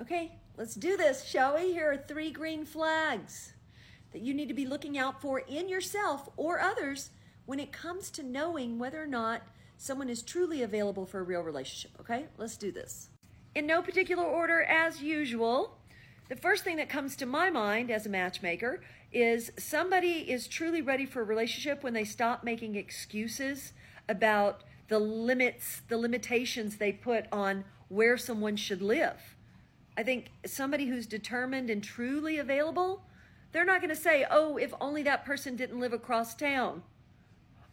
Okay, let's do this, shall we? Here are three green flags that you need to be looking out for in yourself or others when it comes to knowing whether or not someone is truly available for a real relationship. Okay, let's do this. In no particular order, as usual, the first thing that comes to my mind as a matchmaker is somebody is truly ready for a relationship when they stop making excuses about the limits, the limitations they put on where someone should live. I think somebody who's determined and truly available, they're not going to say, oh, if only that person didn't live across town.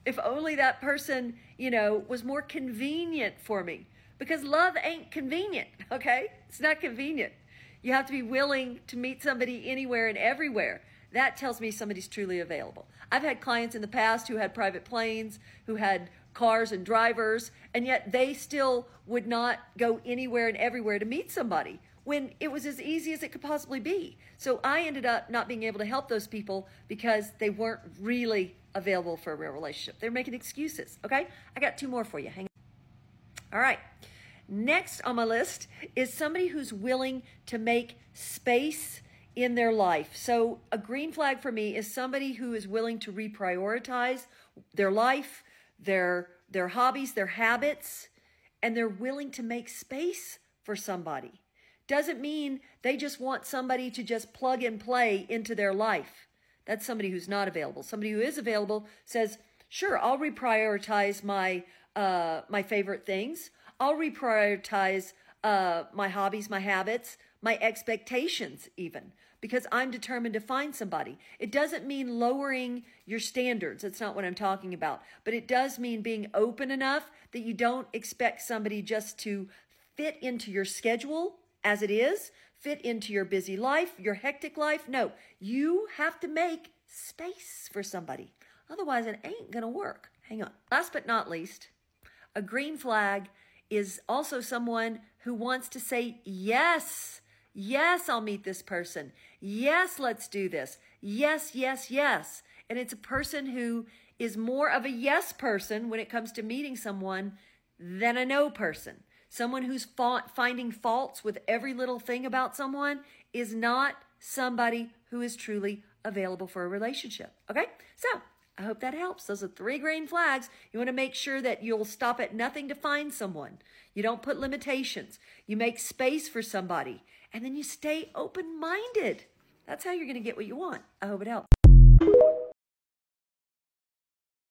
If only that person, you know, was more convenient for me. Because love ain't convenient, okay? It's not convenient. You have to be willing to meet somebody anywhere and everywhere. That tells me somebody's truly available. I've had clients in the past who had private planes, who had cars and drivers, and yet they still would not go anywhere and everywhere to meet somebody when it was as easy as it could possibly be. So I ended up not being able to help those people because they weren't really available for a real relationship. They're making excuses. Okay? I got two more for you. Hang on. All right. Next on my list is somebody who's willing to make space in their life. So a green flag for me is somebody who is willing to reprioritize their life, their their hobbies, their habits, and they're willing to make space for somebody. Doesn't mean they just want somebody to just plug and play into their life. That's somebody who's not available. Somebody who is available says, "Sure, I'll reprioritize my uh, my favorite things. I'll reprioritize uh, my hobbies, my habits, my expectations, even because I'm determined to find somebody. It doesn't mean lowering your standards. That's not what I'm talking about. But it does mean being open enough that you don't expect somebody just to fit into your schedule as it is, fit into your busy life, your hectic life. No, you have to make space for somebody. Otherwise, it ain't going to work. Hang on. Last but not least, a green flag is also someone who wants to say yes Yes, I'll meet this person. Yes, let's do this. Yes, yes, yes. And it's a person who is more of a yes person when it comes to meeting someone than a no person. Someone who's fa- finding faults with every little thing about someone is not somebody who is truly available for a relationship. Okay? So, I hope that helps. Those are three green flags. You want to make sure that you'll stop at nothing to find someone. You don't put limitations. You make space for somebody. And then you stay open minded. That's how you're going to get what you want. I hope it helps.